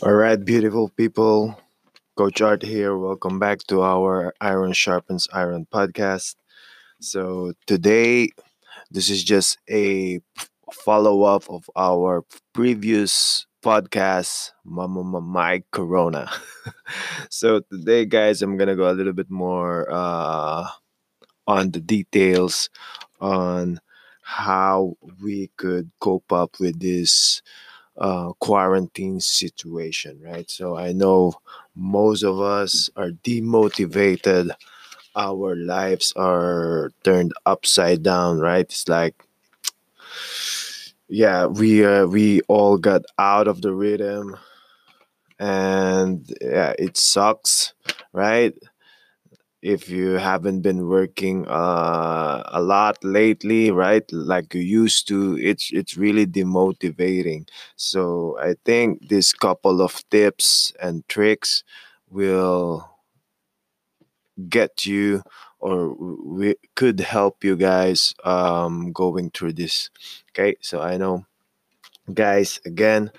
All right, beautiful people. Coach Art here. Welcome back to our Iron Sharpens Iron podcast. So, today, this is just a follow up of our previous podcast, Mama Mike Corona. so, today, guys, I'm going to go a little bit more uh, on the details on how we could cope up with this uh, quarantine situation, right? So I know most of us are demotivated. Our lives are turned upside down, right? It's like, yeah, we uh, we all got out of the rhythm, and yeah, it sucks, right? If you haven't been working uh, a lot lately right? Like you used to it's it's really demotivating. So i think this couple of tips and tricks will get you or we could help you guys um, going through this. Okay? So i know guys again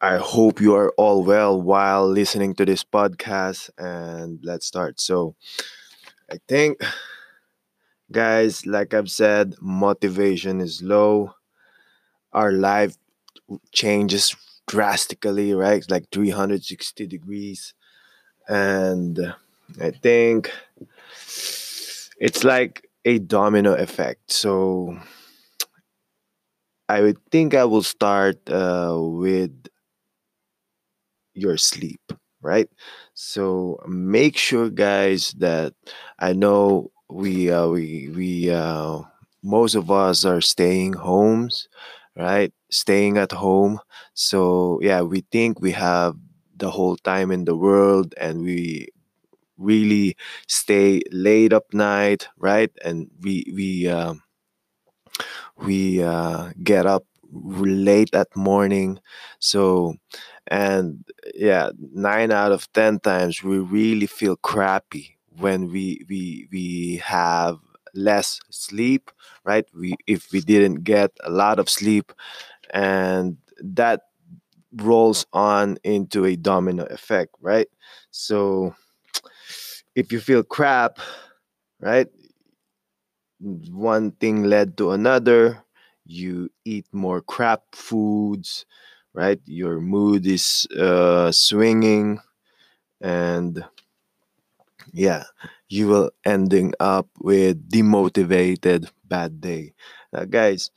I hope you are all well while listening to this podcast and let's start. So, I think, guys, like I've said, motivation is low. Our life changes drastically, right? Like 360 degrees. And I think it's like a domino effect. So, I would think I will start uh, with your sleep, right? So make sure, guys, that I know we uh, we we uh, most of us are staying homes, right? Staying at home. So yeah, we think we have the whole time in the world, and we really stay late up night, right? And we we um, we uh, get up late at morning. So and yeah nine out of ten times we really feel crappy when we we we have less sleep right? We if we didn't get a lot of sleep and that rolls on into a domino effect right? So if you feel crap right one thing led to another you eat more crap foods right? Your mood is uh, swinging and yeah you will ending up with demotivated bad day. Now guys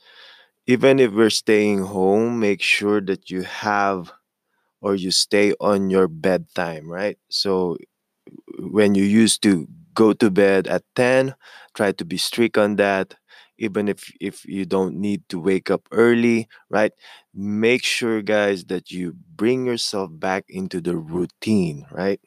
even if we're staying home make sure that you have or you stay on your bedtime right? So when you used to go to bed at 10 try to be strict on that even if if you don't need to wake up early right? Make sure guys that you bring yourself back into the routine right?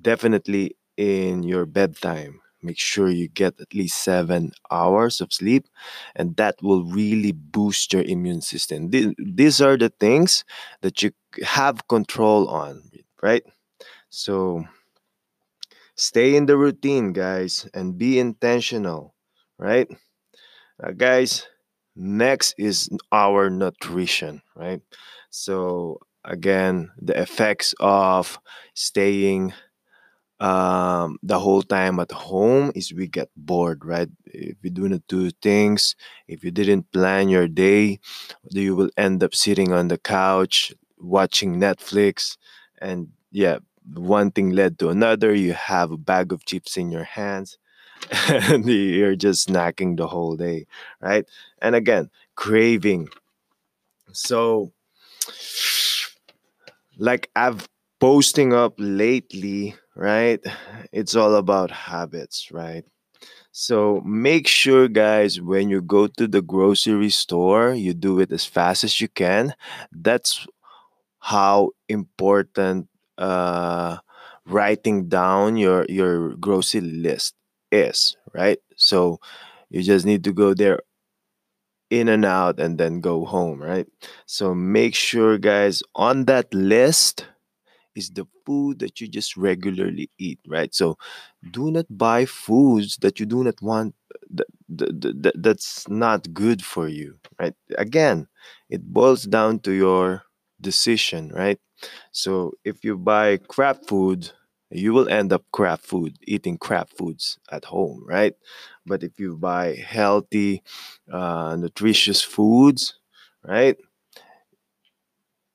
Definitely in your bedtime make sure you get at least seven hours of sleep and that will really boost your immune system. Th- these are the things that you have control on right? So stay in the routine guys and be intentional right uh, guys next is our nutrition right? So again the effects of staying um, the whole time at home is we get bored right? If you do not do things if you didn't plan your day you will end up sitting on the couch watching netflix and yeah one thing led to another. You have a bag of chips in your hands and you're just snacking the whole day right? And again craving. So like i've posting up lately right it's all about habits right? So make sure guys when you go to the grocery store you do it as fast as you can. That's how important uh, writing down your your grocery list is, right? So you just need to go there in and out and then go home, right? So make sure guys on that list is the food that you just regularly eat, right? So do not buy foods that you do not want that, that, that, that's not good for you, right? Again, it boils down to your decision, right? So if you buy crap food, you will end up crap food, eating crap foods at home, right? But if you buy healthy, uh, nutritious foods, right?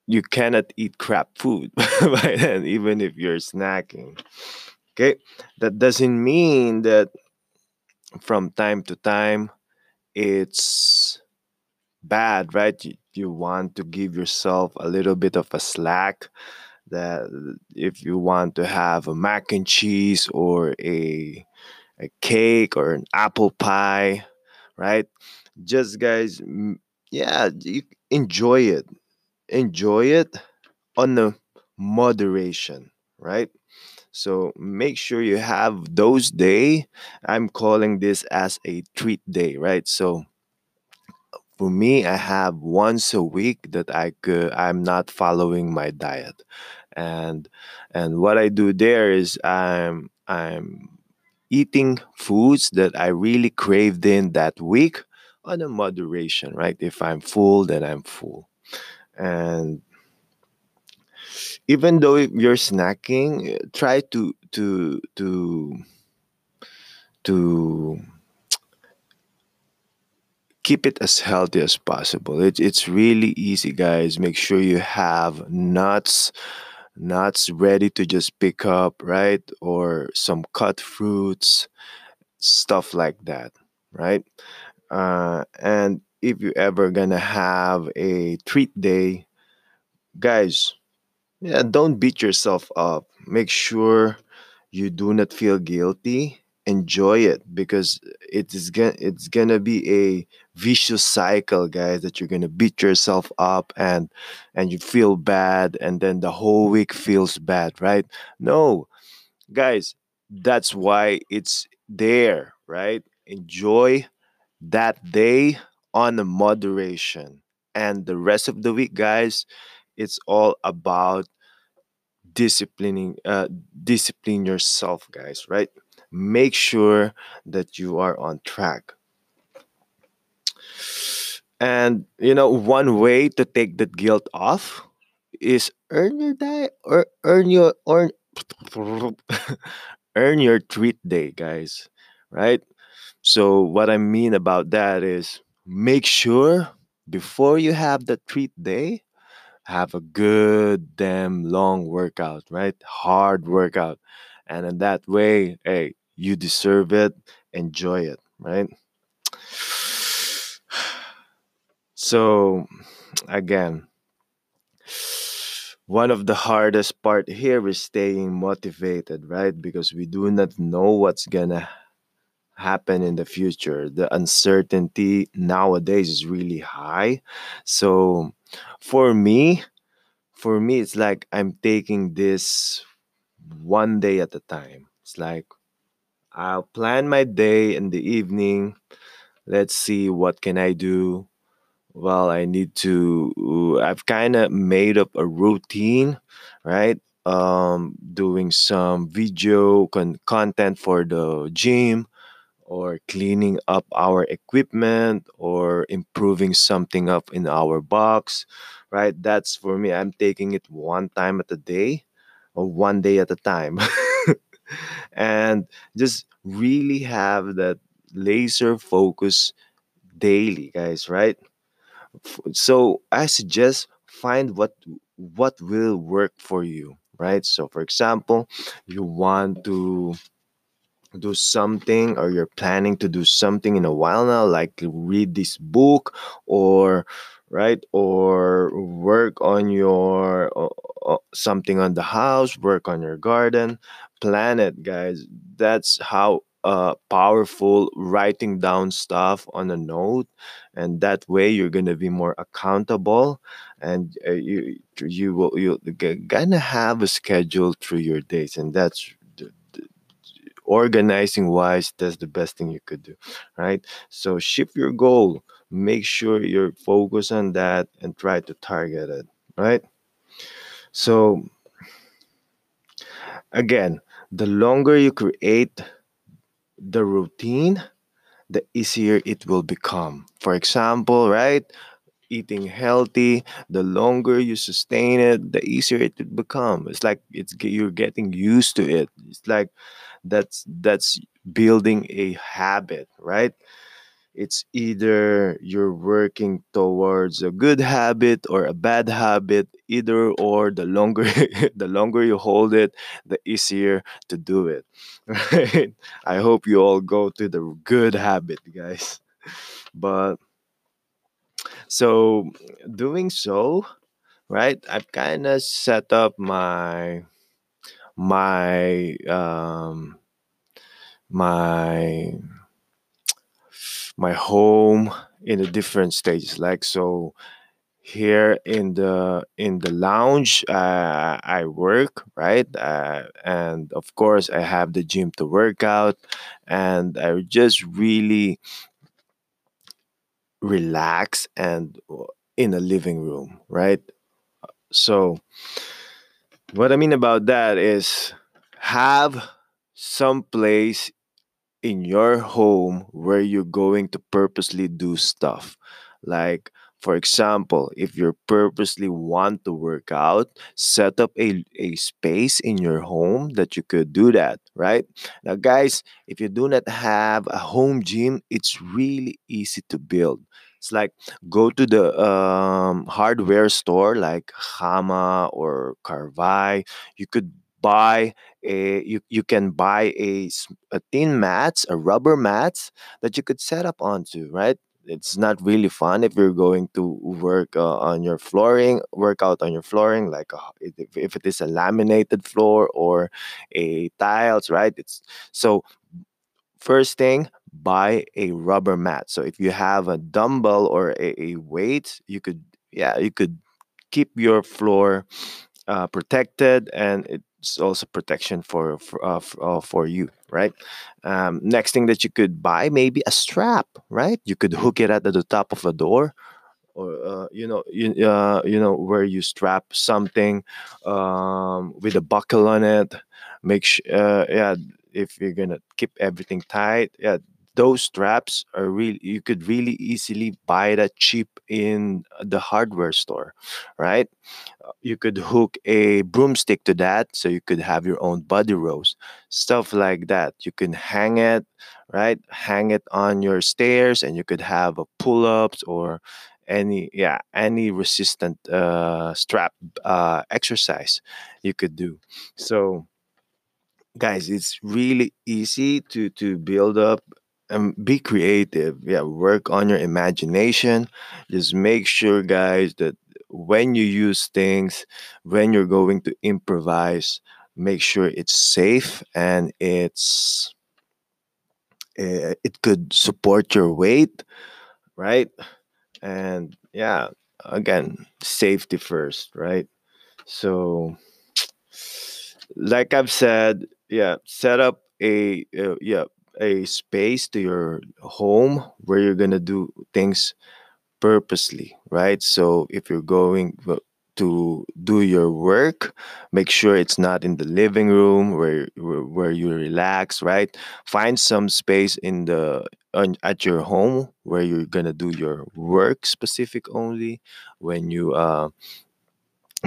You cannot eat crap food by then, even if you're snacking. Okay, that doesn't mean that from time to time it's bad, right? You, you want to give yourself a little bit of a slack that if you want to have a mac and cheese or a a cake or an apple pie, right? Just guys, yeah, enjoy it. Enjoy it on the moderation, right? So make sure you have those day. I'm calling this as a treat day, right? So for me, I have once a week that I could, I'm not following my diet, and and what I do there is I'm I'm eating foods that I really craved in that week on a moderation, right? If I'm full, then I'm full, and even though you're snacking, try to to to to keep it as healthy as possible. It, it's really easy, guys. Make sure you have nuts, nuts ready to just pick up, right? Or some cut fruits, stuff like that, right? Uh, and if you ever gonna have a treat day, guys, yeah, don't beat yourself up. Make sure you do not feel guilty. Enjoy it because it is gonna it's gonna be a vicious cycle, guys. That you're gonna beat yourself up and and you feel bad, and then the whole week feels bad, right? No, guys, that's why it's there, right? Enjoy that day on the moderation, and the rest of the week, guys, it's all about disciplining uh discipline yourself guys right make sure that you are on track and you know one way to take that guilt off is earn your diet or earn your or earn your treat day guys right so what i mean about that is make sure before you have the treat day have a good damn long workout, right? Hard workout. And in that way, hey, you deserve it. Enjoy it, right? So again, one of the hardest part here is staying motivated, right? Because we do not know what's gonna happen in the future. The uncertainty nowadays is really high. So for me, for me it's like I'm taking this one day at a time. It's like I'll plan my day in the evening. Let's see what can I do. Well, I need to I've kind of made up a routine, right? Um doing some video con- content for the gym or cleaning up our equipment or improving something up in our box, right? That's for me. I'm taking it one time at a day or one day at a time. and just really have that laser focus daily, guys, right? So I suggest find what what will work for you, right? So for example, you want to do something or you're planning to do something in a while now like read this book or right? Or work on your uh, something on the house work on your garden plan it guys. That's how uh, powerful writing down stuff on a note and that way you're gonna be more accountable and uh, you you will you're gonna have a schedule through your days and that's organizing wise that's the best thing you could do right? So shift your goal make sure you're focused on that and try to target it right? So again the longer you create the routine the easier it will become. For example right eating healthy the longer you sustain it the easier it will become. It's like it's you're getting used to it. It's like that's that's building a habit right it's either you're working towards a good habit or a bad habit either or the longer the longer you hold it the easier to do it right? I hope you all go to the good habit guys. But so doing so right i've kind of set up my my um my my home in the different stages like so here in the in the lounge uh, i work right? Uh, and of course i have the gym to work out and i just really relax and uh, in a living room right? So what i mean about that is have some place in your home where you're going to purposely do stuff. Like, for example, if you purposely want to work out, set up a, a space in your home that you could do that, right? Now, guys, if you do not have a home gym, it's really easy to build. It's like go to the um, hardware store like Gamma or Karwei. You could buy a you, you can buy a, a thin mats a rubber mats that you could set up onto right? It's not really fun if you're going to work uh, on your flooring work out on your flooring like uh, if, if it is a laminated floor or a tiles right? It's so first thing buy a rubber mat. So if you have a dumbbell or a, a weight you could yeah you could keep your floor uh, protected and it's also protection for for, uh, f- uh, for you right? Um, next thing that you could buy maybe a strap right? You could hook it at the top of a door or uh, you know you, uh, you know where you strap something um, with a buckle on it. Make sure uh, yeah if you're gonna keep everything tight yeah those straps are really you could really easily buy that cheap in the hardware store right? You could hook a broomstick to that so you could have your own body rows stuff like that. You can hang it right? Hang it on your stairs and you could have a pull-ups or any yeah any resistant uh strap uh exercise you could do. So guys it's really easy to to build up and be creative. Yeah work on your imagination. Just make sure guys that when you use things when you're going to improvise make sure it's safe and it's uh, it could support your weight right? And yeah again safety first right? So like I've said, yeah, set up a uh, yeah a space to your home where you're gonna do things purposely, right? So if you're going to do your work, make sure it's not in the living room where where, you relax, right? Find some space in the on, at your home where you're gonna do your work specific only when you uh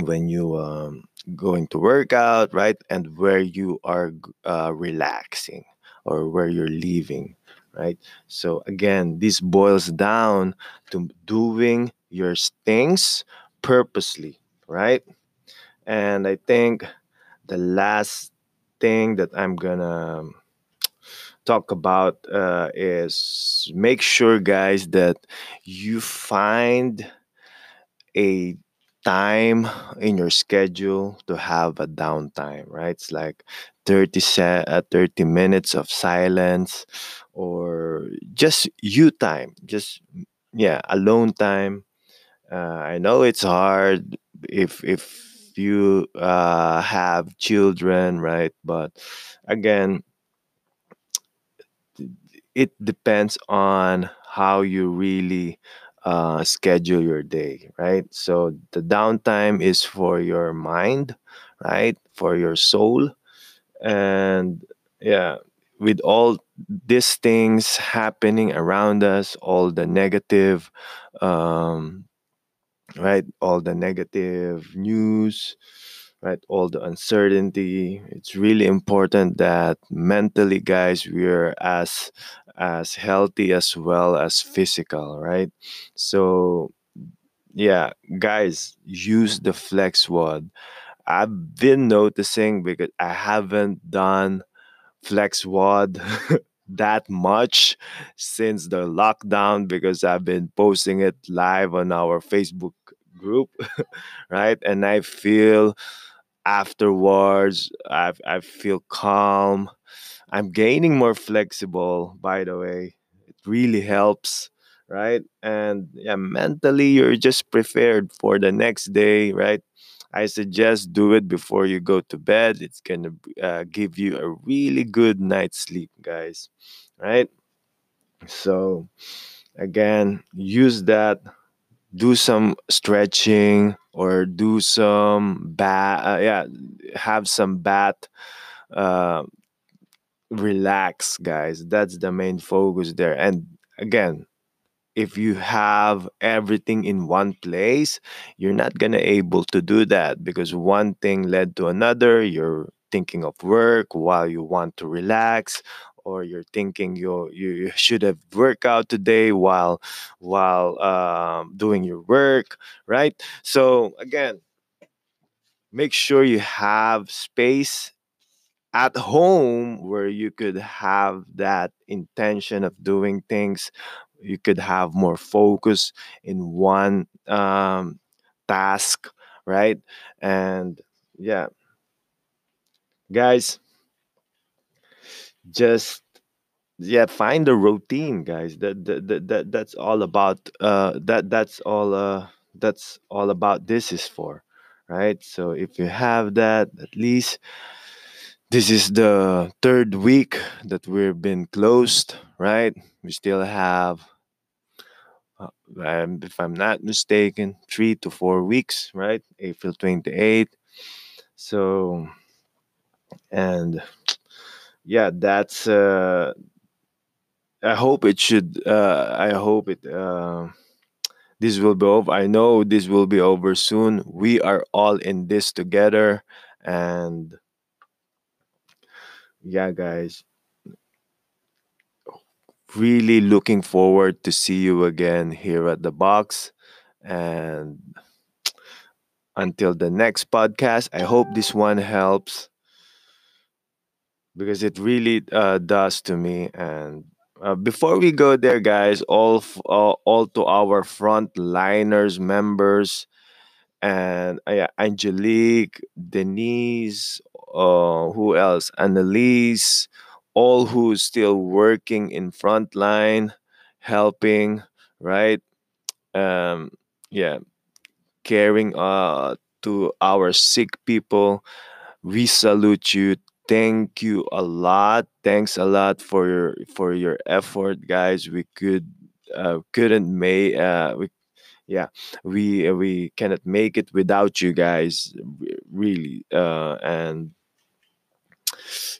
when you um going to work out right and where you are uh, relaxing or where you're living, right? So again this boils down to doing your things purposely right? And i think the last thing that i'm gonna talk about uh, is make sure guys that you find a time in your schedule to have a downtime, right? It's like 30 se- uh, 30 minutes of silence or just you time, just yeah, alone time. Uh, I know it's hard if if you uh, have children, right? But again, it depends on how you really uh, schedule your day, right? So the downtime is for your mind, right? For your soul. And yeah, with all these things happening around us, all the negative um, right? All the negative news, right? All the uncertainty. It's really important that mentally, guys, we're as as healthy as well as physical, right? So yeah, guys, use the flex WOD. I've been noticing because I haven't done flex WOD that much since the lockdown because I've been posting it live on our Facebook group, right? And I feel afterwards, I I feel calm. I'm gaining more flexible, by the way. It really helps, right? And yeah, mentally, you're just prepared for the next day, right? I suggest do it before you go to bed. It's gonna uh, give you a really good night's sleep, guys. Right? So again, use that. Do some stretching or do some bat. Uh, yeah, have some bat. Uh, relax, guys. That's the main focus there. And again, if you have everything in one place you're not gonna able to do that because one thing led to another you're thinking of work while you want to relax or you're thinking you you should have worked out today while while um, doing your work right so again make sure you have space at home where you could have that intention of doing things you could have more focus in one um, task right? And yeah. Guys just yeah find the routine guys. That that, that, that that's all about uh that that's all uh that's all about this is for right? So if you have that at least this is the third week that we've been closed right? We still have uh, um, if i'm not mistaken three to four weeks right? April 28th so and yeah that's uh i hope it should uh i hope it uh this will be over i know this will be over soon. We are all in this together and yeah guys. Really looking forward to see you again here at the box. And until the next podcast i hope this one helps. Because it really uh, does to me. And uh, before we go there guys all, all all to our frontliners members and uh, angelique denise uh, who else? Annalise all who's still working in frontline helping right? Um yeah caring uh to our sick people. We salute you. Thank you a lot. Thanks a lot for your for your effort guys. We could uh, couldn't make uh, we yeah we uh, we cannot make it without you guys really uh, and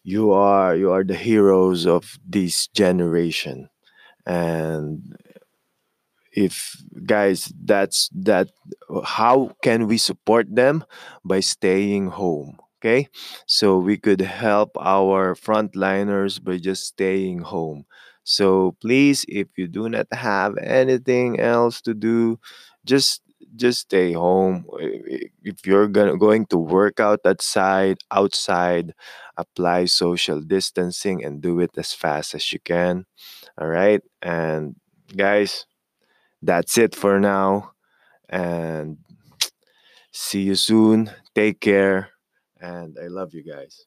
you are you are the heroes of this generation and if guys that's that how can we support them? By staying home okay? So we could help our frontliners by just staying home so please if you do not have anything else to do just just stay home if you're gonna going to work out outside outside apply social distancing and do it as fast as you can all right and guys that's it for now. And see you soon. Take care. And I love you guys.